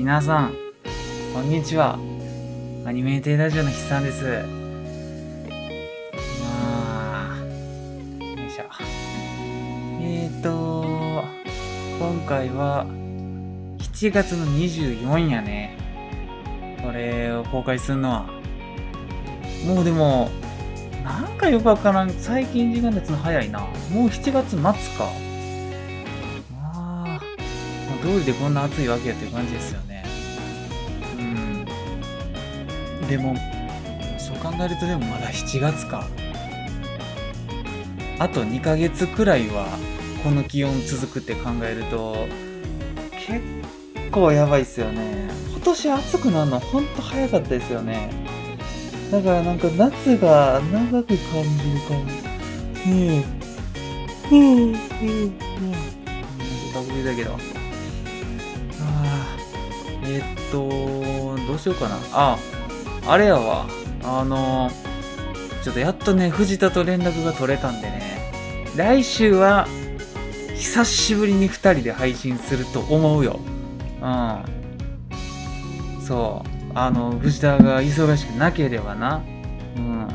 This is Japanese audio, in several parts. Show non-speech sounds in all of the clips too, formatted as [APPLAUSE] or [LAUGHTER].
皆さん、こんにちは。アニメーテイラジオの筆さんです。まあ、よいしょ。えーと、今回は、7月の24やね。これを公開するのは。もうでも、なんかよくわからん。最近時間経つの早いな。もう7月末か。まああ、通りでこんな暑いわけやっていう感じですよね。でも、そう考えるとでもまだ7月か。あと2ヶ月くらいはこの気温続くって考えると、結構やばいっすよね。今年暑くなるのほんと早かったですよね。だからなんか夏が長く感じる感じ。ねえ。うん、うん、うん。かぶりだけど。あ。えー、っと、どうしようかな。あ、あれやわ。あの、ちょっとやっとね、藤田と連絡が取れたんでね。来週は、久しぶりに2人で配信すると思うよ。うん。そう。あの、藤田が忙しくなければな。うん。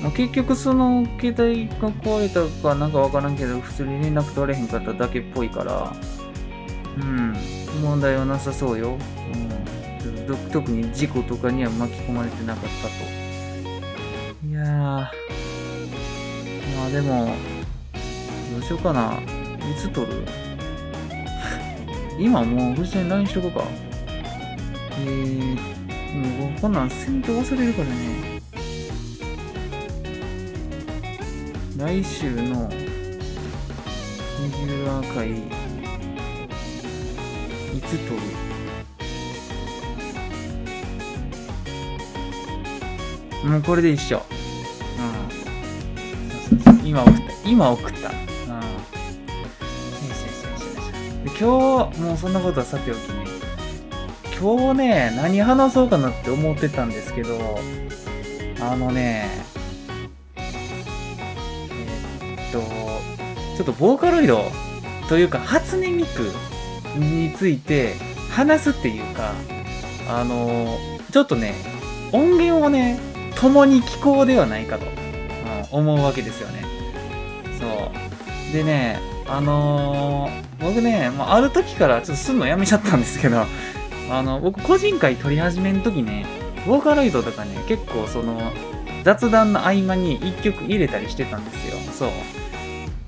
もう結局その携帯が壊れたかなんかわからんけど、普通に連絡取れへんかっただけっぽいから、うん。問題はなさそうよ。うん。特に事故とかには巻き込まれてなかったと。いや。まあでも、どうしようかな。いつ撮る？[LAUGHS] 今もう藤田に LINE しとこうか。えー、もうこんなんせんと忘れるからね。来週のレギュラー会、いつ撮る？もうこれで一緒。うん。そうそうそう今送った。今送った。うん。で今日、もうそんなことはさておきね。今日ね、何話そうかなって思ってたんですけど、あのね、えっと、ちょっとボーカロイドというか初音ミクについて話すっていうか、あの、ちょっとね、音源をね、共に聴こうではないかと、うん、思うわけですよね。そう。でね、あのー僕ね、もうある時からちょっとすんのやめちゃったんですけど、[LAUGHS] あの、僕個人会撮り始めの時ね、ボーカロイドとかね、結構その、雑談の合間に一曲入れたりしてたんですよ。そう。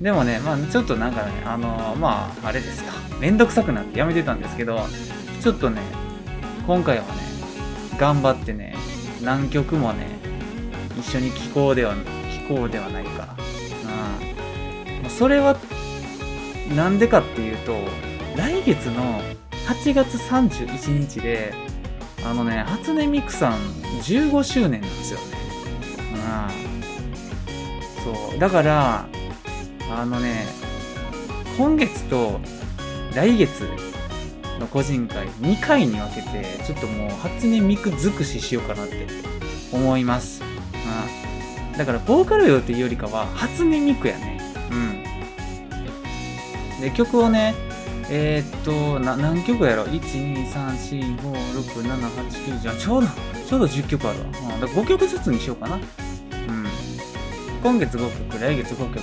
でもね、まあちょっとなんかね、あのまああれですよ。めんどくさくなってやめてたんですけど、ちょっとね、今回はね、頑張ってね、何曲もね、一緒に聴こうでは、聴こうではないか。うん。それは、なんでかっていうと、来月の8月31日で、あのね、初音ミクさん15周年なんですよね。うん。そう。だから、あのね、今月と来月の個人会2回に分けて、ちょっともう初音ミク尽くししようかなって思います。うん。だから、ボーカルよっていうよりかは、初音ミクやね。うん。で、曲をね、えー、っと、な、何曲やろ ?1、2、3、4、5、6、7、8、9、じゃあちょうど、ちょうど10曲あるわ。うん、だから5曲ずつにしようかな。うん。今月5曲、来月5曲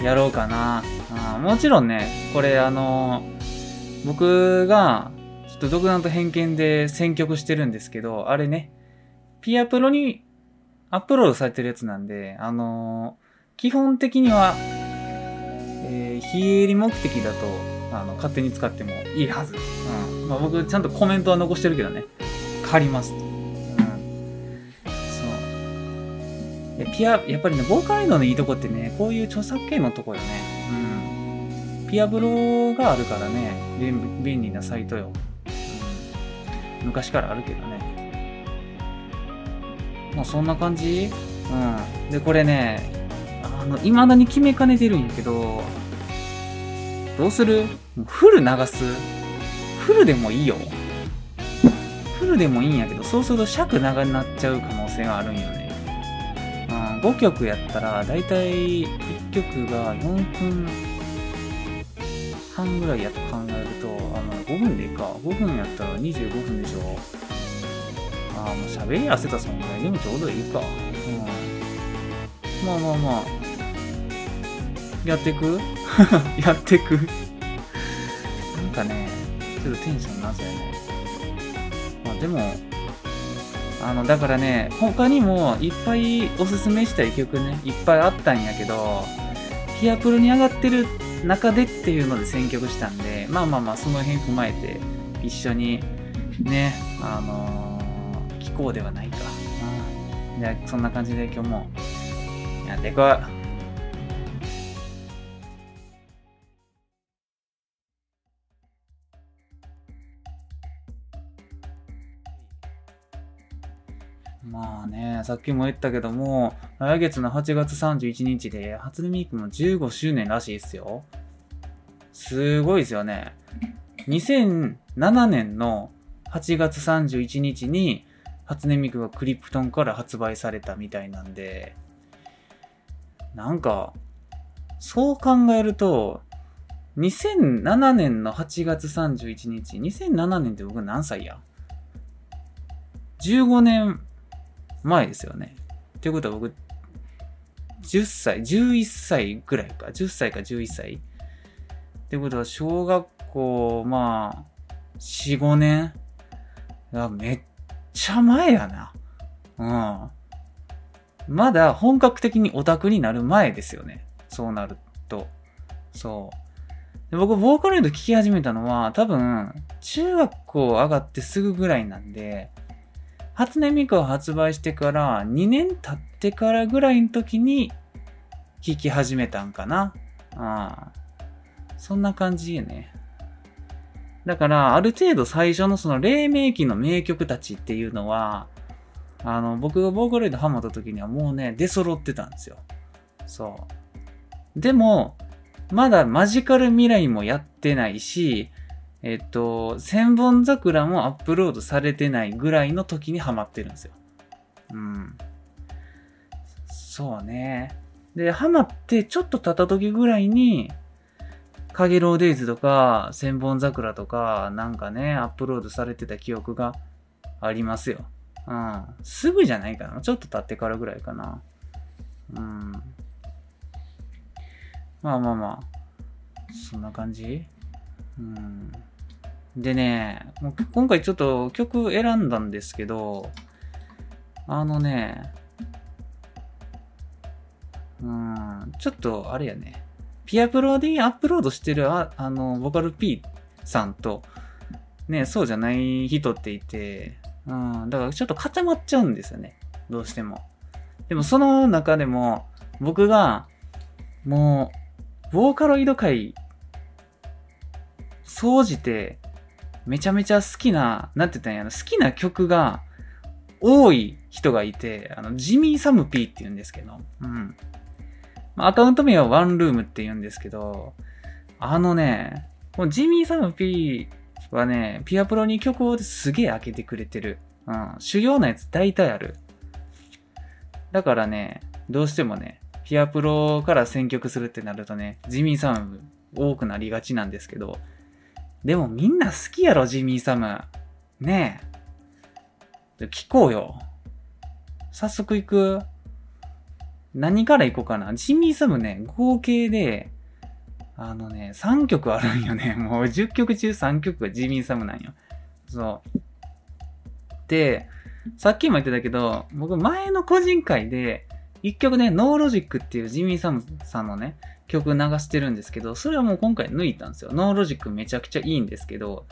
でやろうかな。あもちろんね、これあのー、僕が、ちょっと独断と偏見で選曲してるんですけど、あれね、ピアプロにアップロードされてるやつなんで、あのー、基本的には、えー、非営利目的だと、あの、勝手に使ってもいいはず。うん。まあ、僕、ちゃんとコメントは残してるけどね。借ります。うん。そう。でピア、やっぱりね、ボーカロイドのいいとこってね、こういう著作権のとこよね。うん。ピアブロがあるからね、便利なサイトよ。昔からあるけどね。まあ、そんな感じ？うん。で、これね、あの、未だに決めかねてるんやけど、どうする？フル流す？フルでもいいよ。フルでもいいんやけど、そうすると尺長になっちゃう可能性があるんよね。うん、5曲やったら、だいたい1曲が4分半ぐらいやと考えると、あまあ5分でいいか。5分やったら25分でしょ。ああ、もう喋り汗たそんぐらいでもちょうどいいか。うん。まあまあまあ。やってく？[LAUGHS] やってく？なんかね、ちょっとテンションなぜね。まあでも、あの、だからね、他にもいっぱいおすすめしたい曲ね、いっぱいあったんやけど、ピアプロに上がってる中でっていうので選曲したんで、まあまあまあ、その辺踏まえて、一緒にね、あのー、こうではないか。うん。じゃあ、そんな感じで今日もやっていこう。まあね、さっきも言ったけども、来月の8月31日で初音ミクの15周年らしいですよ。すごいですよね。2007年の8月31日に初音ミクがクリプトンから発売されたみたいなんで、なんか、そう考えると、2007年の8月31日、2007年って僕何歳や ?15 年前ですよね。ということは僕、10歳、11歳ぐらいか。10歳か11歳。ってことは、小学校、まあ、4、5年。めっちゃ前やな。うん。まだ本格的にオタクになる前ですよね。そうなると。そう。で僕、ボーカロイド聴き始めたのは、多分、中学校上がってすぐぐらいなんで、初音ミクを発売してから2年経ってからぐらいの時に弾き始めたんかな。ああ。そんな感じよね。だから、ある程度最初のその黎明期の名曲たちっていうのは、あの、僕がボーカロイドハマった時にはもうね、出揃ってたんですよ。そう。でも、まだマジカル未来もやってないし、えっと、千本桜もアップロードされてないぐらいの時にハマってるんですよ。うん。そうね。で、ハマってちょっと経った時ぐらいに、かげろうデイズとか、千本桜とか、なんかね、アップロードされてた記憶がありますよ。うん。すぐじゃないかな。ちょっと経ってからぐらいかな。うん。まあまあまあ。そんな感じ？うん。でね、もう今回ちょっと曲選んだんですけど、あのね、うん、ちょっとあれやね、ピアプロでアップロードしてるああの、ボカル P さんと、ね、そうじゃない人っていて、うん、だからちょっと固まっちゃうんですよね。どうしても。でもその中でも、僕が、もう、ボーカロイド界、総じて、めちゃめちゃ好きな、なんて言ったんや、好きな曲が多い人がいて、あの、ジミー・サム・ピーって言うんですけど、うん。アカウント名はワンルームって言うんですけど、あのね、このジミー・サム・ピーはね、ピアプロに曲をすげえ開けてくれてる。うん。主要なやつ大体ある。だからね、どうしてもね、ピアプロから選曲するってなるとね、ジミー・サム多くなりがちなんですけど、でもみんな好きやろ、ジミーサム。ねえ。聞こうよ。早速行く何から行こうかな。ジミーサムね、合計で、あのね、3曲あるんよね。[LAUGHS] もう10曲中3曲がジミーサムなんよ。そう。で、さっきも言ってたけど、僕前の個人回で、1曲ね、 No Logic っていうジミーサムさんのね、曲流してるんですけど、それはもう今回抜いたんですよ。 No Logic めちゃくちゃいいんですけど、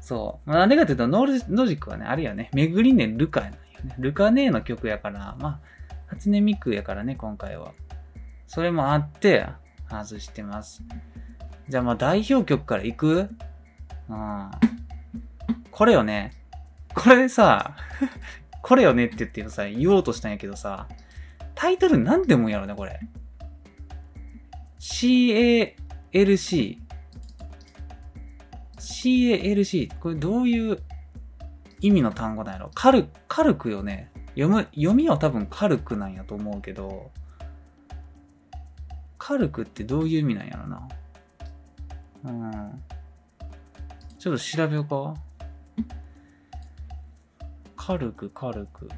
そう。なんでかというと、 No Logic はね、あれやね、めぐりね、ルカなんよね。ルカ姉の曲やから、まあ、初音ミクやからね、今回は。それもあって、外してます。じゃあまあ代表曲からいく？うん。これよね。これさ、[LAUGHS] これよねって言ってさ、言おうとしたんやけどさ、タイトルなんでもやろね、これ。CALC。CALC。これどういう意味の単語なんやろ？軽、軽くよね。読む、読みは多分軽くなんやと思うけど、軽くってどういう意味なんやろな。うん。ちょっと調べようか。軽く軽く。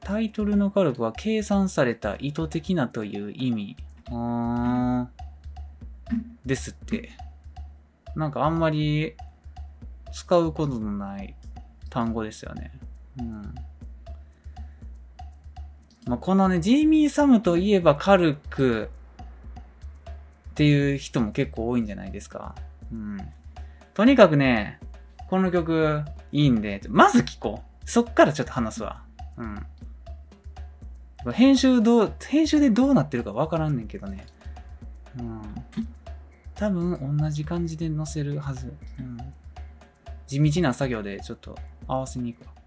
タイトルの軽くは計算された意図的なという意味。うーん。ですって。なんかあんまり使うことのない単語ですよね。うん。まあ、このね、ジェイミー・サムといえば軽くっていう人も結構多いんじゃないですか。うん。とにかくね、この曲いいんで、まず聴こう。そっからちょっと話すわ。うん。編集どう、編集でどうなってるかわからんねんけどね。うん。多分同じ感じで載せるはず。うん。地道な作業でちょっと合わせに行くわ。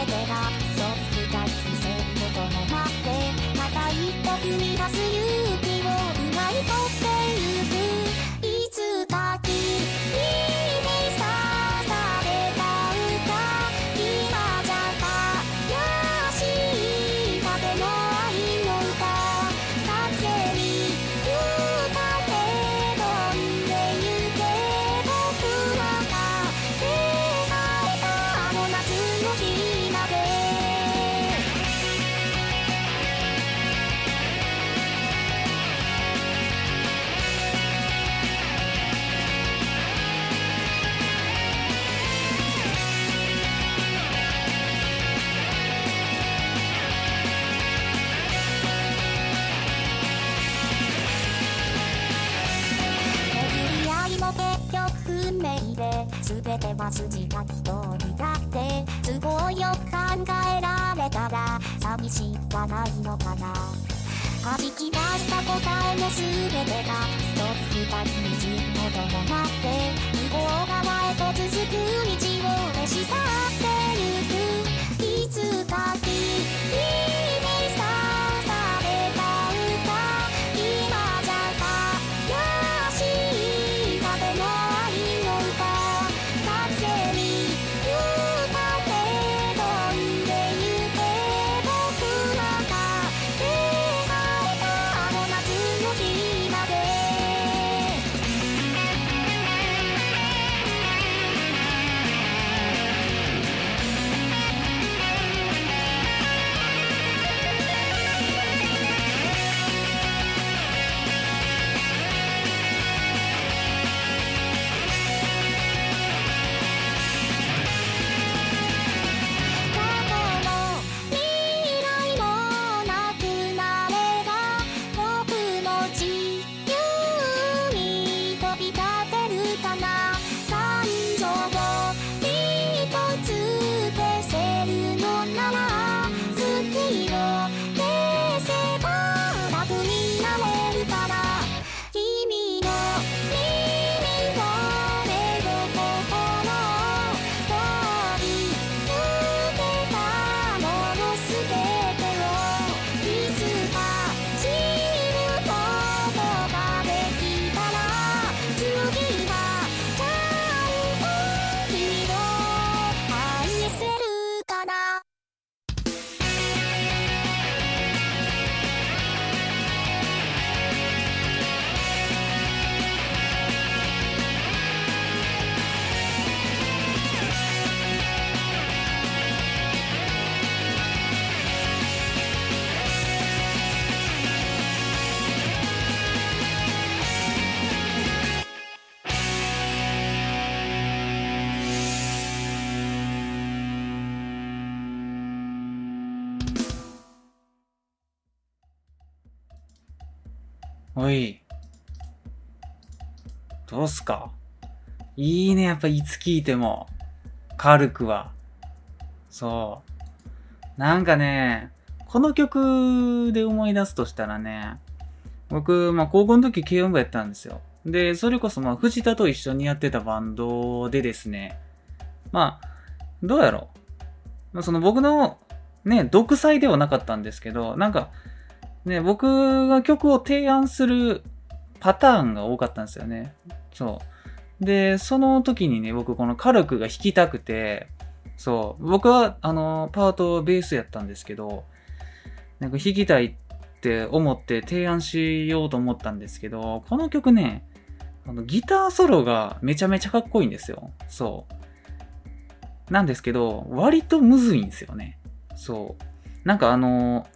全てが嘘つ二つ伏せることもなってまた一歩踏み出す勇ては筋書き通りだって都合よく考えられたら寂しくはないのかな。弾き出した答えの全てが一つ二つにじるほどもなってい。どうすか？いいね、やっぱいつ聞いても。軽くは。そう。なんかね、この曲で思い出すとしたらね、僕、まあ高校の時軽音部やったんですよ。で、それこそまあ藤田と一緒にやってたバンドでですね、まあ、どうやろう。まあ、その僕のね、独裁ではなかったんですけど、なんか、ね、僕が曲を提案するパターンが多かったんですよね。そう。で、その時にね、僕このカルクが弾きたくて、そう。僕は、あの、パートベースやったんですけど、なんか弾きたいって思って提案しようと思ったんですけど、この曲ね、あの、ギターソロがめちゃめちゃかっこいいんですよ。そう。なんですけど、割とむずいんですよね。そう。なんかあの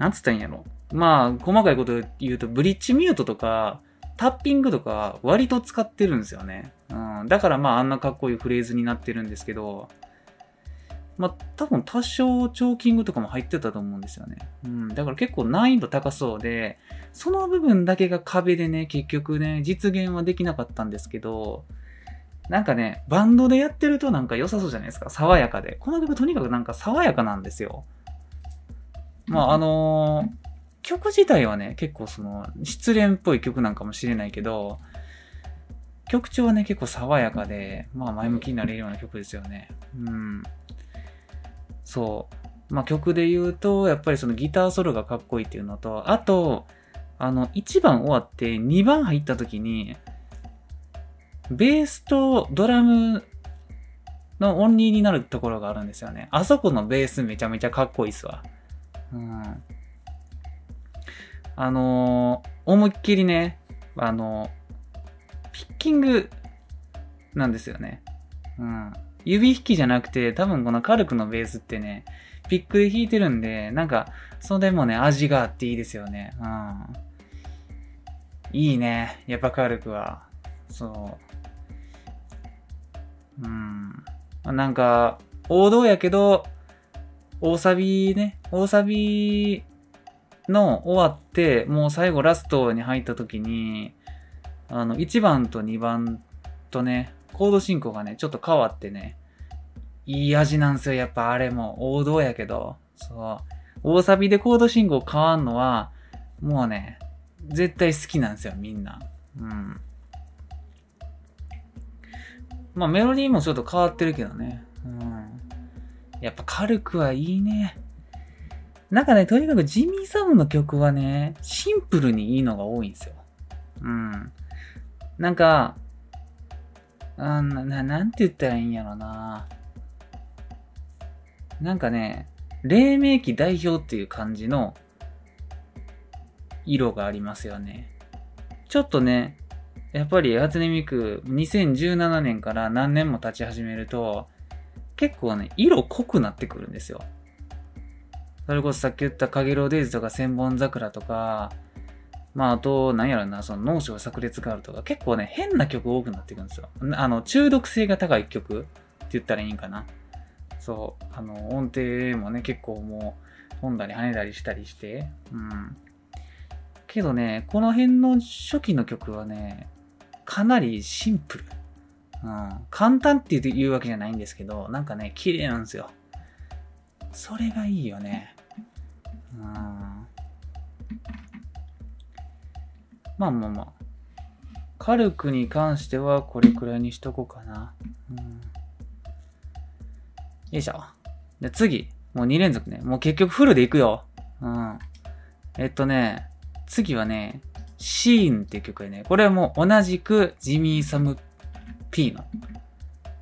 なんつったんやろ。まあ、細かいこと言うと、ブリッジミュートとか、タッピングとか、割と使ってるんですよね。うん。だからまあ、あんなかっこいいフレーズになってるんですけど、まあ、多分多少チョーキングとかも入ってたと思うんですよね。うん。だから結構難易度高そうで、その部分だけが壁でね、結局ね、実現はできなかったんですけど、なんかね、バンドでやってるとなんか良さそうじゃないですか。爽やかで。この曲とにかくなんか爽やかなんですよ。まあ、あのー曲自体はね、結構その、失恋っぽい曲なんかもしれないけど、曲調はね、結構爽やかで、まあ前向きになれるような曲ですよね。うん。そう。まあ曲で言うと、やっぱりそのギターソロがかっこいいっていうのと、あと、あの、1番終わって2番入った時に、ベースとドラムのオンリーになるところがあるんですよね。あそこのベースめちゃめちゃかっこいいっすわ。うん。あのー思いっきりね、あのピッキングなんですよね。うん。指弾きじゃなくて、多分このカルクのベースってね、ピックで弾いてるんで、なんか、それもね、味があっていいですよね。うん。いいね。やっぱカルクは。そう。うん。なんか、王道やけど、大サビね、大サビの終わって、もう最後ラストに入った時に、あの、1番と2番とね、コード進行がね、ちょっと変わってね、いい味なんですよ、やっぱあれも。王道やけど。そう。大サビでコード進行変わんのは、もうね、絶対好きなんですよ、みんな。うん。まあメロディーもちょっと変わってるけどね。うん。やっぱ軽くはいいね。なんかね、とにかくジミー・サムの曲はね、シンプルにいいのが多いんですよ。うん。なんか、あな、ななんて言ったらいいんやろな。なんかね、黎明期代表っていう感じの色がありますよね。ちょっとね、やっぱり初音ミク2017年から何年も経ち始めると、結構ね、色濃くなってくるんですよ。それこそさっき言ったかげろうデイズとか千本桜とか、まああと、なんやろな、その脳症炸裂ガールとか、結構ね、変な曲多くなってくるんですよ。あの、中毒性が高い曲って言ったらいいんかな。そう、あの、音程もね、結構もう、飛んだり跳ねたりしたりして、うん。けどね、この辺の初期の曲はね、かなりシンプル。うん。簡単って言うわけじゃないんですけど、なんかね、綺麗なんですよ。それがいいよね。うん。まあまあまあ。カルクに関してはこれくらいにしとこうかな。うん。よいしょ。じゃあ次。もう2連続ね。もう結局フルでいくよ。うん。えっとね、次はね、シーンっていう曲でね、これはもう同じくジミー・サム・ P の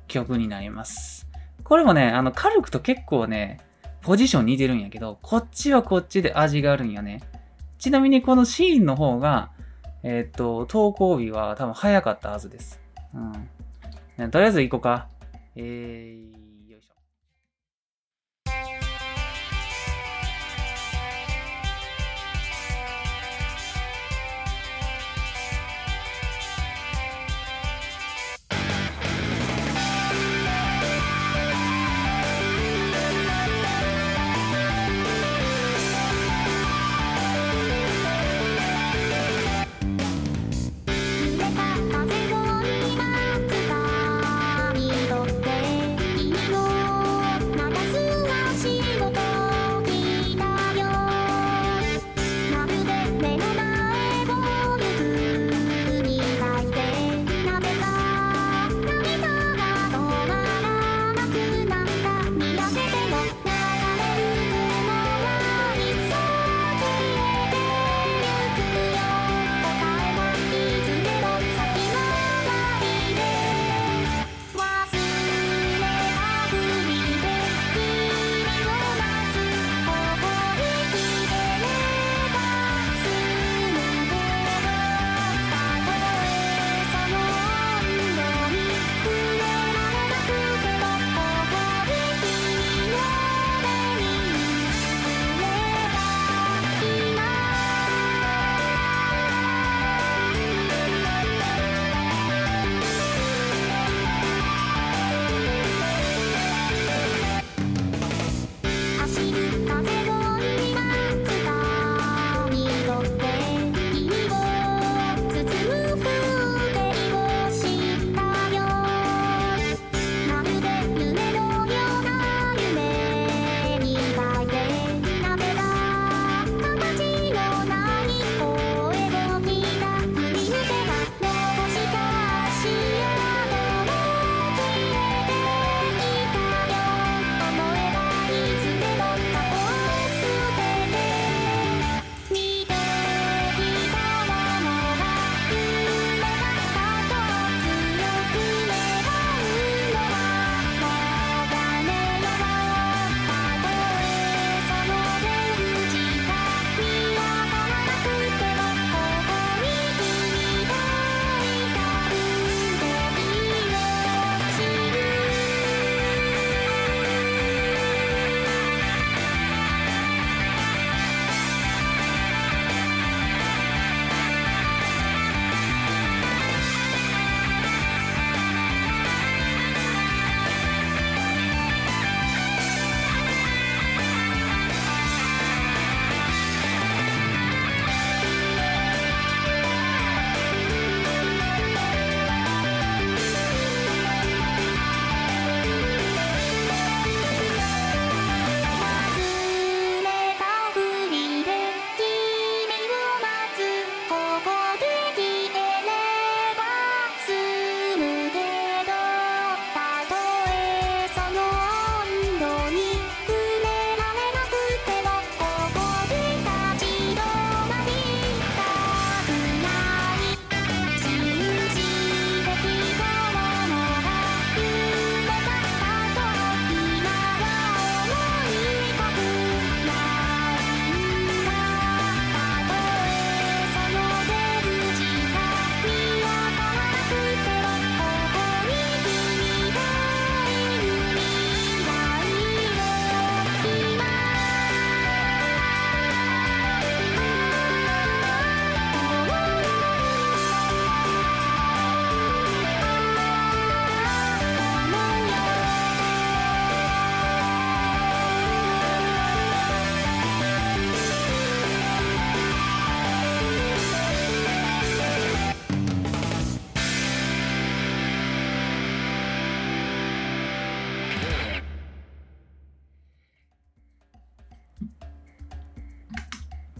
曲になります。これもね、あの、カルクと結構ね、ポジション似てるんやけど、こっちはこっちで味があるんやね。ちなみにこのシーンの方が、えっ、と、投稿日は多分早かったはずです。うん。とりあえず行こうか。えー、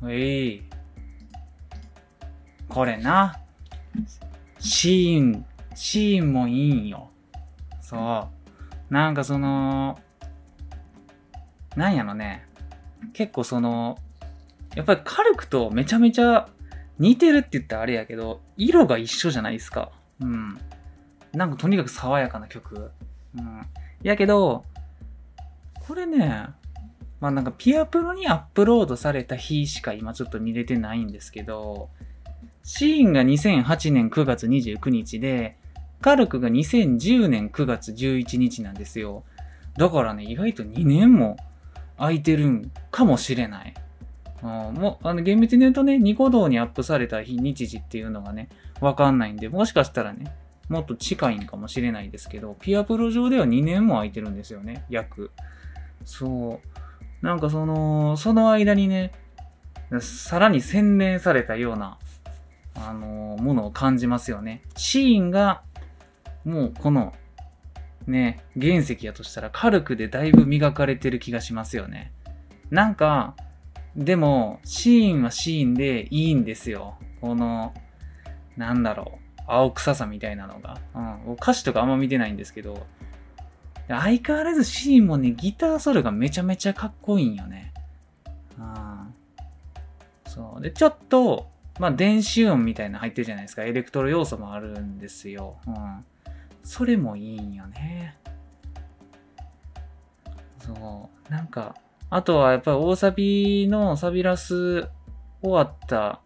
えい。これな。シーン、シーンもいいんよ。そう。なんかその、なんやろね。結構その、やっぱりカルクとめちゃめちゃ似てるって言ったらあれやけど、色が一緒じゃないですか。うん。なんかとにかく爽やかな曲。うん。やけど、これね、まあなんかピアプロにアップロードされた日しか今ちょっと見れてないんですけど、シーンが2008年9月29日で、カルクが2010年9月11日なんですよ。だからね、意外と2年も空いてるんかもしれない。あもう、あの、厳密に言うとね、ニコ動にアップされた日日時っていうのがね、わかんないんで、もしかしたらね、もっと近いんかもしれないですけど、ピアプロ上では2年も空いてるんですよね、約。そう。なんかその、その間にね、さらに洗練されたような、あのものを感じますよね。シーンが、もうこの、ね、原石やとしたら、カルクでだいぶ磨かれてる気がしますよね。なんか、でも、シーンはシーンでいいんですよ。この、なんだろう、青臭さみたいなのが。うん、歌詞とかあんま見てないんですけど、相変わらずシーンもね、ギターソロがめちゃめちゃかっこいいんよね。うん。そう。で、ちょっと、まあ、電子音みたいなの入ってるじゃないですか。エレクトロ要素もあるんですよ。うん。それもいいんよね。そう。なんか、あとはやっぱり大サビのサビラス終わった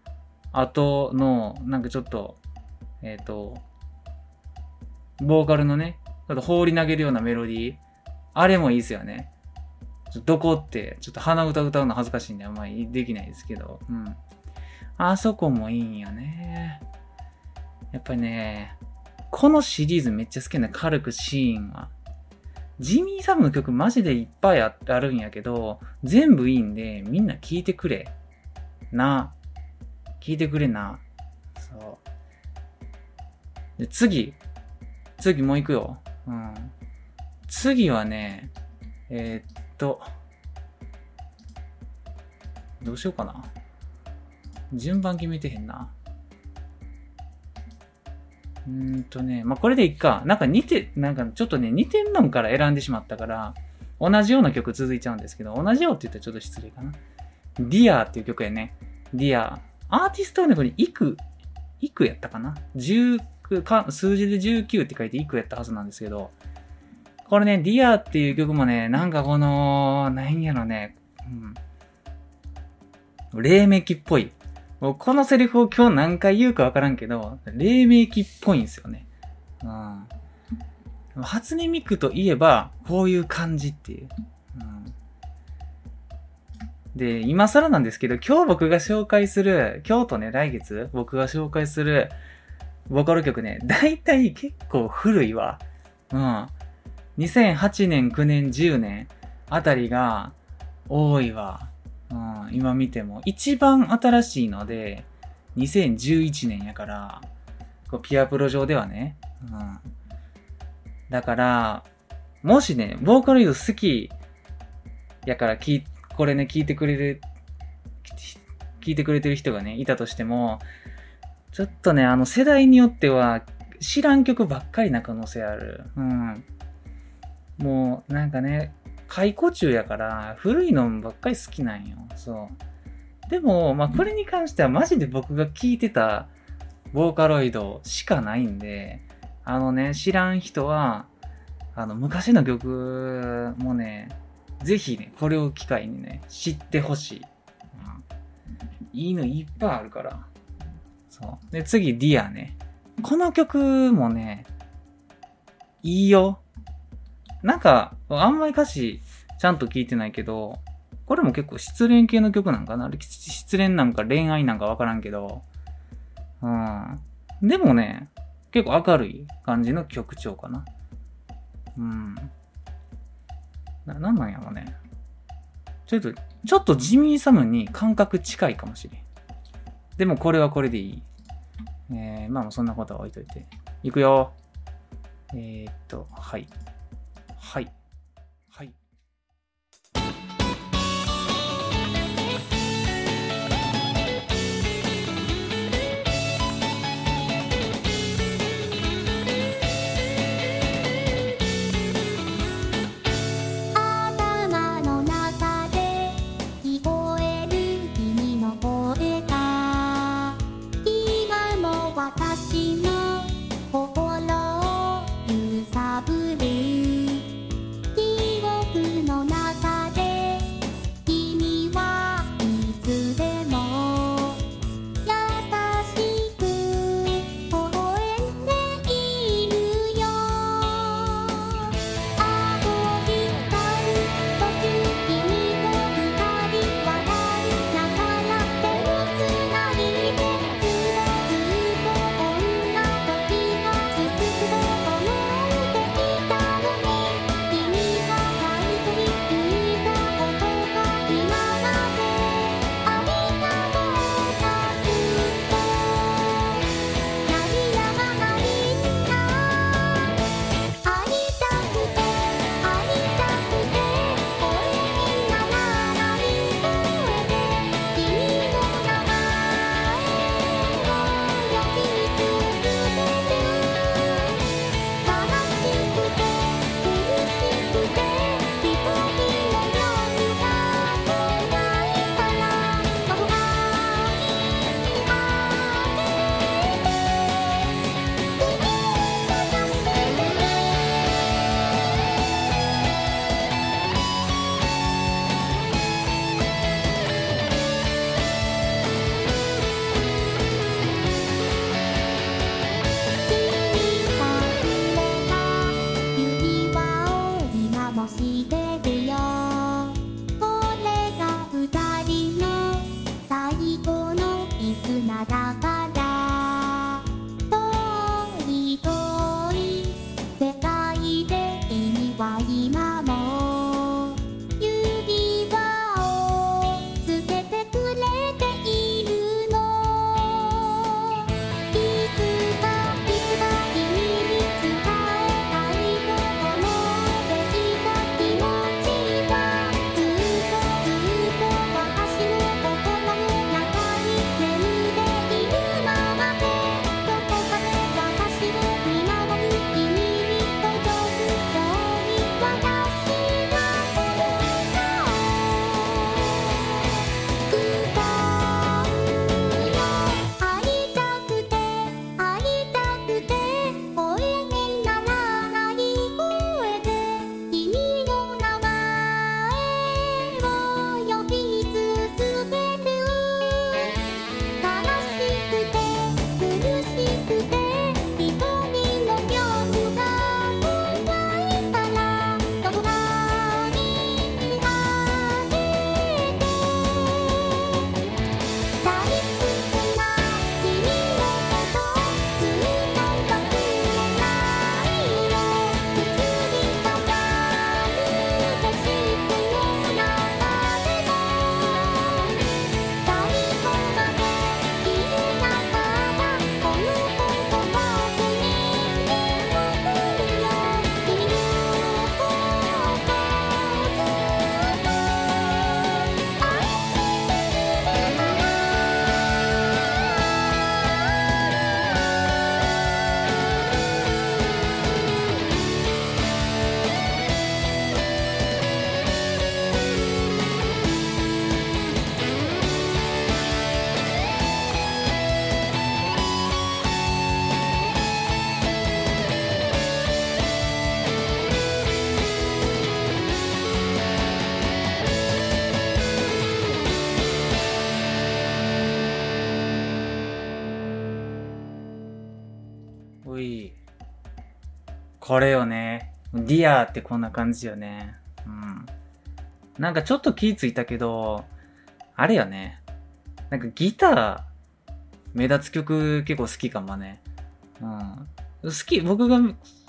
後の、なんかちょっと、えっ、と、ボーカルのね、ちょっと放り投げるようなメロディー。あれもいいですよね。どこって、ちょっと鼻歌歌うの恥ずかしいんであんまりできないですけど。うん。あそこもいいんよね。やっぱりね、このシリーズめっちゃ好きなカルクシーンは。ジミー・サムの曲マジでいっぱいああるんやけど、全部いいんで、みんな聴いてくれ。な。聞いてくれな。そう。で、次。次もう行くよ。うん。次はね、えーっと、どうしようかな。順番決めてへんな。うんとね、まあ、これでいっか。なんか似て、なんかちょっとね、似てんのんから選んでしまったから、同じような曲続いちゃうんですけど、同じようって言ったらちょっと失礼かな。 Dear っていう曲やね。 Dear。アーティストはね、これ、イク、イクやったかな ?19 か、数字で19って書いてイクやったはずなんですけど、これね、 Dear っていう曲もね、なんかこの、なんやろね、うん。黎明期っぽい。もうこのセリフを今日何回言うかわからんけど、黎明期っぽいんですよね。うん。初音ミクといえば、こういう感じっていう。うん、で、今更なんですけど、今日僕が紹介する、今日とね、来月僕が紹介するボカロ曲ね、大体結構古いわ。うん。2008年、9年、10年あたりが多いわ。うん、今見ても。一番新しいので、2011年やから、こうピアプロ上ではね。うん。だから、もしね、ボーカロイド好きやから聞い、これね、聞いてくれる、聞いてくれてる人がね、いたとしても、ちょっとね、あの世代によっては知らん曲ばっかりな可能性ある。うん。もう、なんかね、解雇中やから、古いのばっかり好きなんよ。そう。でも、まあ、これに関してはマジで僕が聴いてたボーカロイドしかないんで、あのね、知らん人は、あの、昔の曲もね、ぜひね、これを機会にね、知ってほしい。うん、いいのいっぱいあるから。そう。で、次、 Dear ね。この曲もね、いいよ。なんか、あんまり歌詞ちゃんと聞いてないけど、これも結構失恋系の曲なんかな？失恋なんか恋愛なんかわからんけど、うん。でもね、結構明るい感じの曲調かな。うん。な、なんなんやろね。ちょっと、ちょっとジミーサムに感覚近いかもしれん。でもこれはこれでいい。えー、まあそんなことは置いといて。いくよ。えー、っと、はい。はい。はい。これよね。 Dear ってこんな感じよね。うん。なんかちょっと気ついたけど、あれよね。なんかギター、目立つ曲結構好きかもね。うん。好き、僕が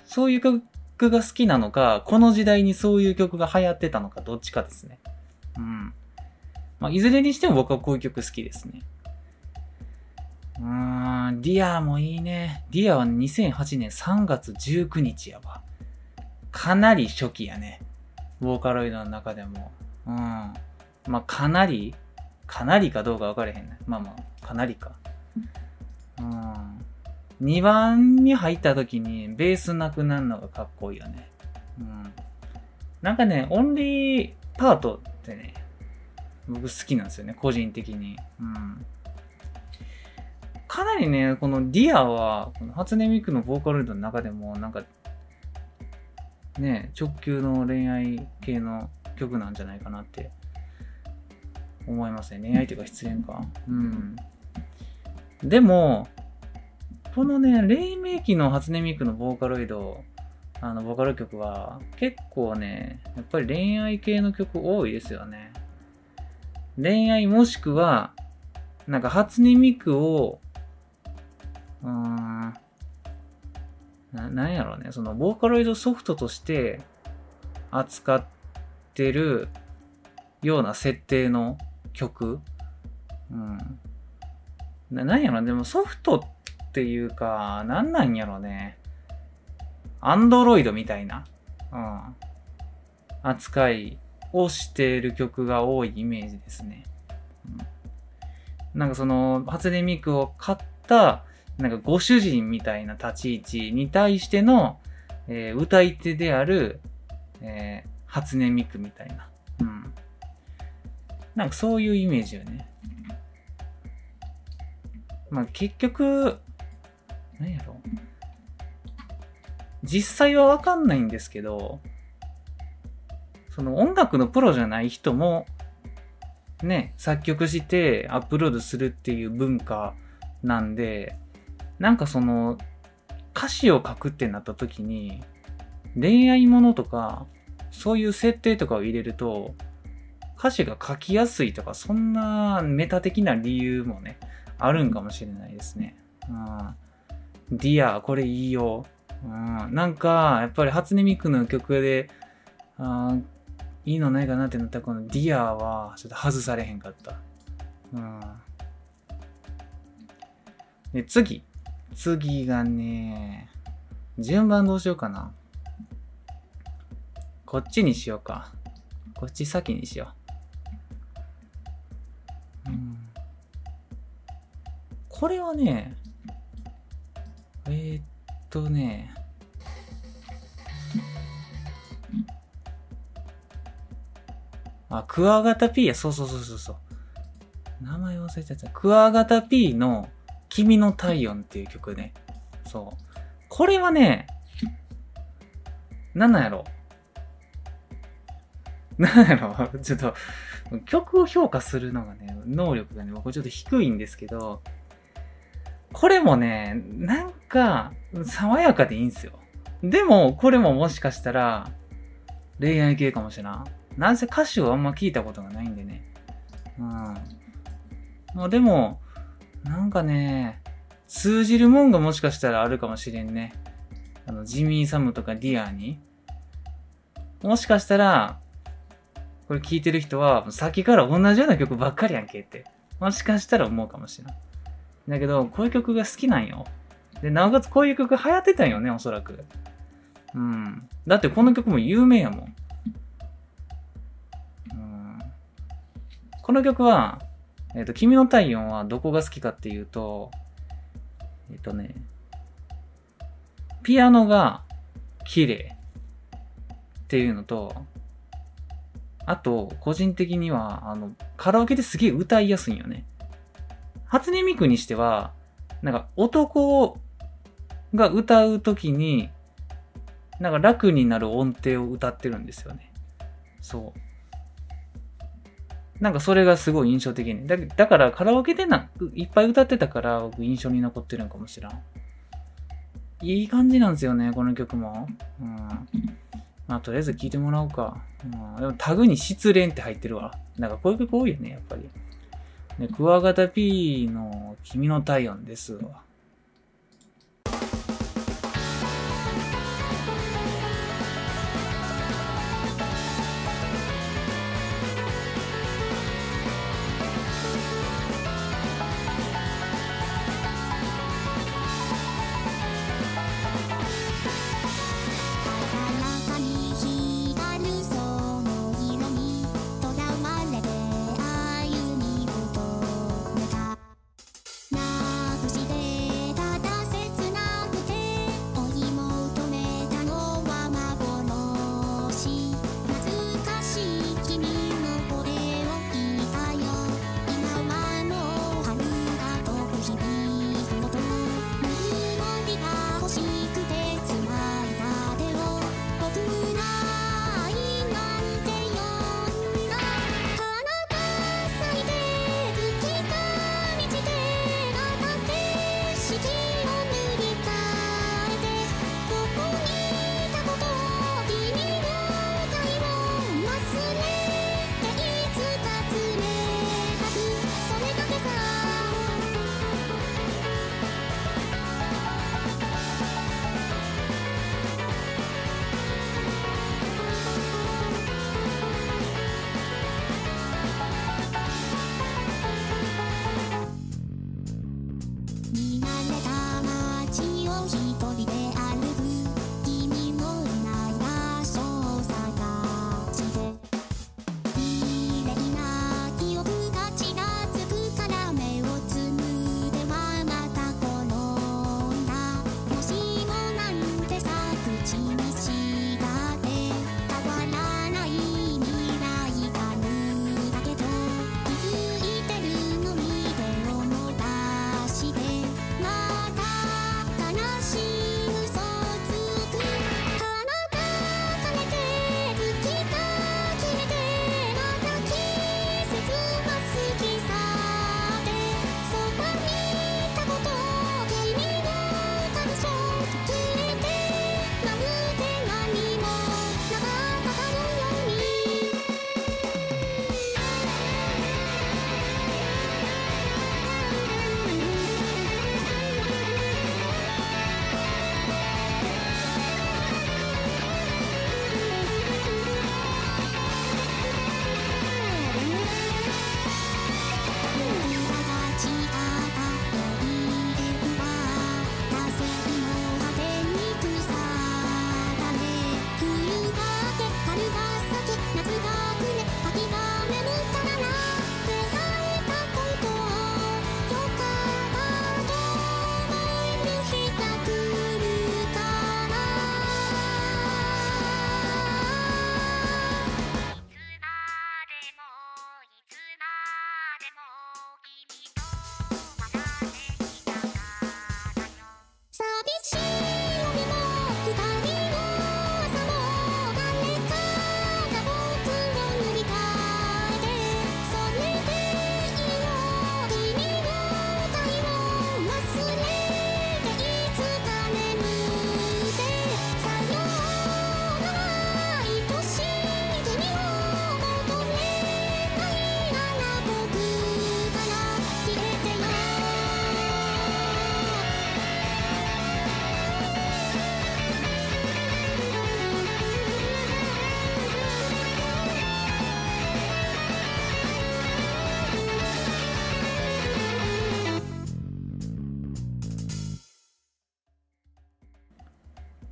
そういう曲が好きなのか、この時代にそういう曲が流行ってたのか、どっちかですね。うん。まあ、いずれにしても僕はこういう曲好きですね。うん、 Dear もいいね。 Dear は2008年3月19日やわ。かなり初期やね。ボーカロイドの中でも。うん。まあ、かなりかなりかどうか分かれへんね。まあまあ、かなりか。うん。2番に入った時にベースなくなるのがかっこいいよね。うん。なんかね、オンリーパートってね、僕好きなんですよね、個人的に。うん。かなりね、この Dear は、この初音ミクのボーカロイドの中でも、なんか、ね、直球の恋愛系の曲なんじゃないかなって思いますね。恋愛というか失恋か。うん。でも、このね、黎明期の初音ミクのボーカロイド、あの、ボーカル曲は、結構ね、やっぱり恋愛系の曲多いですよね。恋愛もしくは、なんか初音ミクを、うん、な、なんやろうね、その、ボーカロイドソフトとして扱ってるような設定の曲。うん。な、なんやろ、でもソフトっていうか、なんなんやろね。アンドロイドみたいな、うん。扱いをしている曲が多いイメージですね。うん、なんかその、初音ミクを買った、なんかご主人みたいな立ち位置に対しての、えー歌い手である、えー初音ミクみたいな。うん。なんかそういうイメージよね。まあ結局、何やろ実際はわかんないんですけど、その音楽のプロじゃない人も、ね、作曲してアップロードするっていう文化なんで、なんかその、歌詞を書くってなった時に、恋愛ものとか、そういう設定とかを入れると、歌詞が書きやすいとか、そんなメタ的な理由もね、あるんかもしれないですね。うん。 Dear、これいいよ。うん。なんか、やっぱり初音ミクの曲で、あいいのないかなってなった、この Dear は、ちょっと外されへんかった。うん。で、次。次がね、順番どうしようかな。こっちにしようか。こっち先にしよう。うん。これはね、えー、っとね、あ、クワガタ P や、そうそうそうそうそう。名前忘れちゃった。クワガタ P の君の体温っていう曲ね。そう。これはね、なんなんやろ [LAUGHS] なんやろちょっと、曲を評価するのがね、能力がね、僕ちょっと低いんですけど、これもね、なんか、爽やかでいいんですよ。でも、これももしかしたら、恋愛系かもしれん。なんせ歌詞をあんま聞いたことがないんでね。うん。まあでも、なんかね、通じるもんがもしかしたらあるかもしれんね。あの、ジミー・サムとかディアーに。もしかしたら、これ聞いてる人は、さっきから同じような曲ばっかりやんけって。もしかしたら思うかもしれない。だけど、こういう曲が好きなんよ。で、なおかつこういう曲流行ってたんよね、おそらく。うん。だってこの曲も有名やもん。うん。この曲は、えっ、と、君の体温はどこが好きかっていうと、えっ、とね、ピアノが綺麗っていうのと、あと、個人的には、あの、カラオケですげえ歌いやすいんよね。初音ミクにしては、なんか男が歌うときに、なんか楽になる音程を歌ってるんですよね。そう。なんかそれがすごい印象的に。だだからカラオケでな、いっぱい歌ってたから僕印象に残ってるんかもしらん。いい感じなんですよね、この曲も。うん。まあ、とりあえず聴いてもらおうか。うん、でもタグに失恋って入ってるわ。なんかこういう曲多いよね、やっぱり。ね、クワガタ P の君の体温ですわ。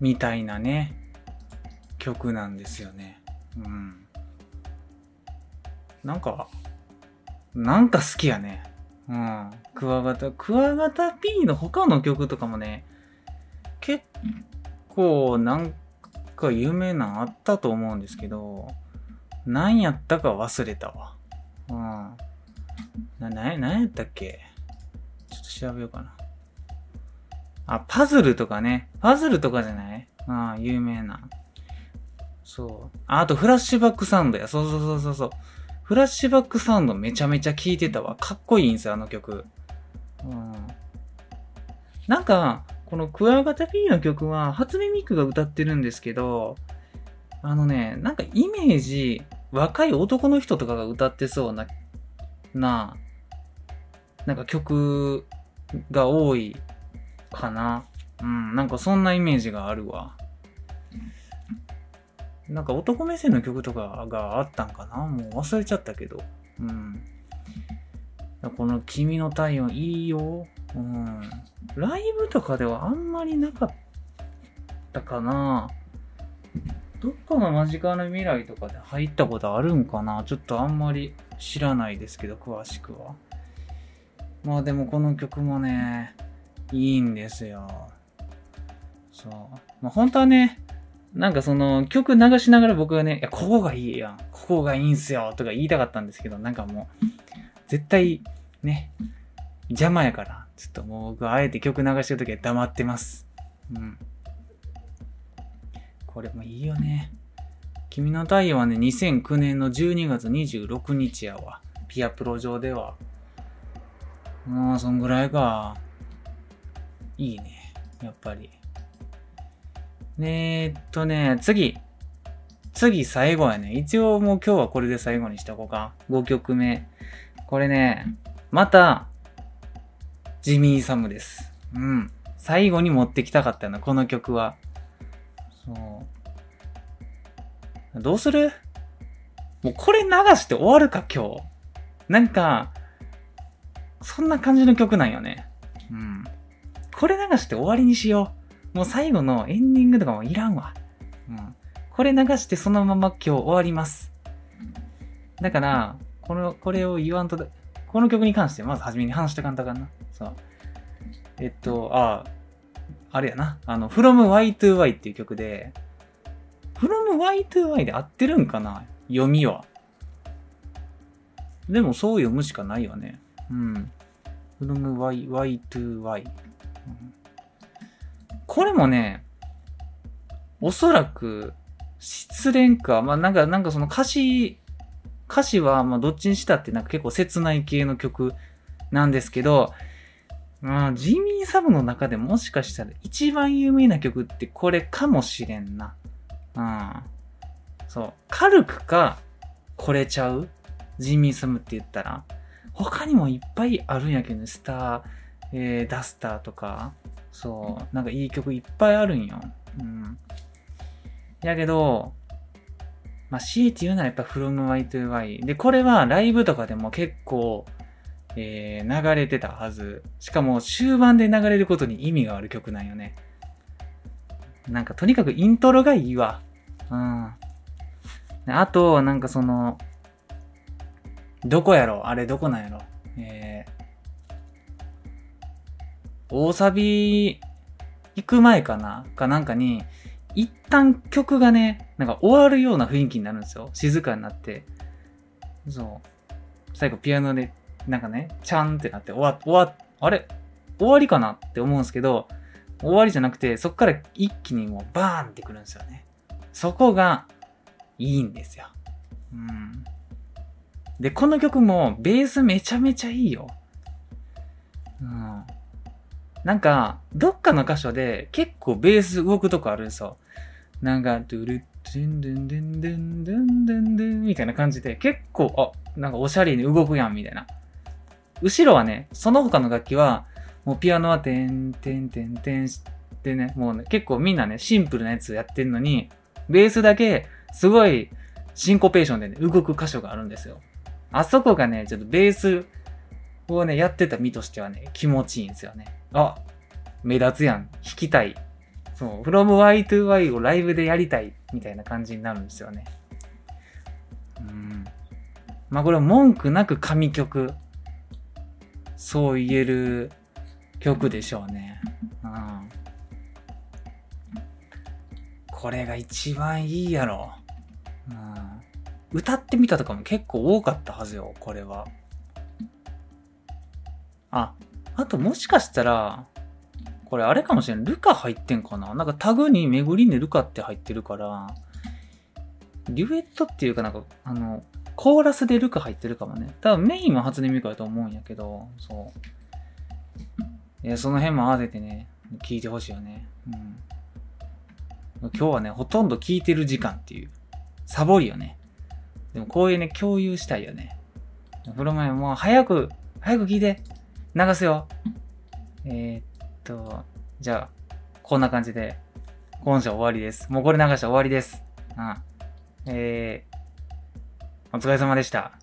みたいなね、曲なんですよね。うん。なんか、なんか好きやね。うん。クワガタ、クワガタ P の他の曲とかもね、結構なんか有名なんあったと思うんですけど、何やったか忘れたわ。うん。な、な、何やったっけ？ちょっと調べようかな。あ、パズルとかね。パズルとかじゃない？ああ、有名な。そう。ああと、フラッシュバックサウンドや。そうそうそうそうそう。フラッシュバックサウンドめちゃめちゃ聴いてたわ。かっこいいんですよ、あの曲。うん。なんか、このクワガタ P の曲は、初音ミクが歌ってるんですけど、あのね、なんかイメージ、若い男の人とかが歌ってそうな、な、なんか曲が多いかな。うん、なんかそんなイメージがあるわ。なんか男目線の曲とかがあったんかなもう忘れちゃったけど。うん。この君の体温いいよ。うん。ライブとかではあんまりなかったかなどっかの間近な未来とかで入ったことあるんかなちょっとあんまり知らないですけど、詳しくは。まあでもこの曲もね、いいんですよ。そう。まあ本当はね、なんかその曲流しながら僕がね、いや、ここがいいやん。ここがいいんすよ。とか言いたかったんですけど、なんかもう、絶対ね、邪魔やから、ちょっともう僕あえて曲流してるときは黙ってます。うん。これもいいよね。君の太陽はね、2009年の12月26日やわ。ピアプロ上では。まあ、そんぐらいか。いいね。やっぱり。ねえっとね、次。次最後やね。一応もう今日はこれで最後にしとこうか。5曲目。これね、また、ジミー・サムです。うん。最後に持ってきたかったよな、この曲は。そう。どうする？もうこれ流して終わるか、今日。なんか、そんな感じの曲なんよね。うん。これ流して終わりにしよう。もう最後のエンディングとかもいらんわ。うん。これ流してそのまま今日終わります。だから、この、これを言わんと、この曲に関してまず初めに話してかんとあかんな。そう。えっと、ああ、れやな。あの、from Y to Y っていう曲で、from Y to Y で合ってるんかな？読みは。でもそう読むしかないよね。うん。from Y, Y to Y。これもね、おそらく、失恋か。まあなんか、なんかその歌詞、歌詞はまどっちにしたってなんか結構切ない系の曲なんですけど、まあジミー・サブの中でもしかしたら一番有名な曲ってこれかもしれんな。うん。そう。カルクか、これちゃう？ジミー・サムって言ったら。他にもいっぱいあるんやけどね。スター、えー、ダスターとか。そう。なんかいい曲いっぱいあるんよ。うん。やけど、まあ、強いて言うならやっぱ From Y to Y。で、これはライブとかでも結構、えー、流れてたはず。しかも終盤で流れることに意味がある曲なんよね。なんかとにかくイントロがいいわ。うん。であと、なんかその、どこやろ？あれどこなんやろ？えー、大サビ行く前かな？かなんかに、一旦曲がね、なんか終わるような雰囲気になるんですよ。静かになって。そう。最後ピアノで、なんかね、チャンってなって終わ、終わ、あれ？終わりかなって思うんですけど、終わりじゃなくて、そっから一気にもうバーンってくるんですよね。そこが、いいんですよ。うん。で、この曲も、ベースめちゃめちゃいいよ。うん。なんか、どっかの箇所で結構ベース動くとこあるんですよ。なんか、ドゥルッドゥンドゥンドゥンドゥンドゥンドゥンドゥンみたいな感じで、結構、あ、なんかおしゃれに動くやん、みたいな。後ろはね、その他の楽器は、もうピアノはてんてんてんてんってね、もうね、結構みんなね、シンプルなやつやってんのに、ベースだけ、すごい、シンコペーションでね、動く箇所があるんですよ。あそこがね、ちょっとベースこをね、やってた身としてはね、気持ちいいんですよね。あ、目立つやん。弾きたい。そう、from Y to Y をライブでやりたい、みたいな感じになるんですよね。うん。まあこれは文句なく神曲。そう言える曲でしょうね。うん。これが一番いいやろ。うん。歌ってみたとかも結構多かったはずよ、これは。あ、あともしかしたら、これあれかもしれん。ルカ入ってんかな？なんかタグにめぐりねルカって入ってるから、デュエットっていうかなんか、あの、コーラスでルカ入ってるかもね。多分メインは初音ミクだと思うんやけど、そう。いや、その辺も合わせてね、聞いてほしいよね。うん。今日はね、ほとんど聞いてる時間っていう、サボりよね。でもこういうね、共有したいよね。風呂前もう早く、早く聞いて、流すよ。えー、っと、じゃあ、こんな感じで、今週終わりです。もうこれ流したら終わりです。うん。えー、お疲れ様でした。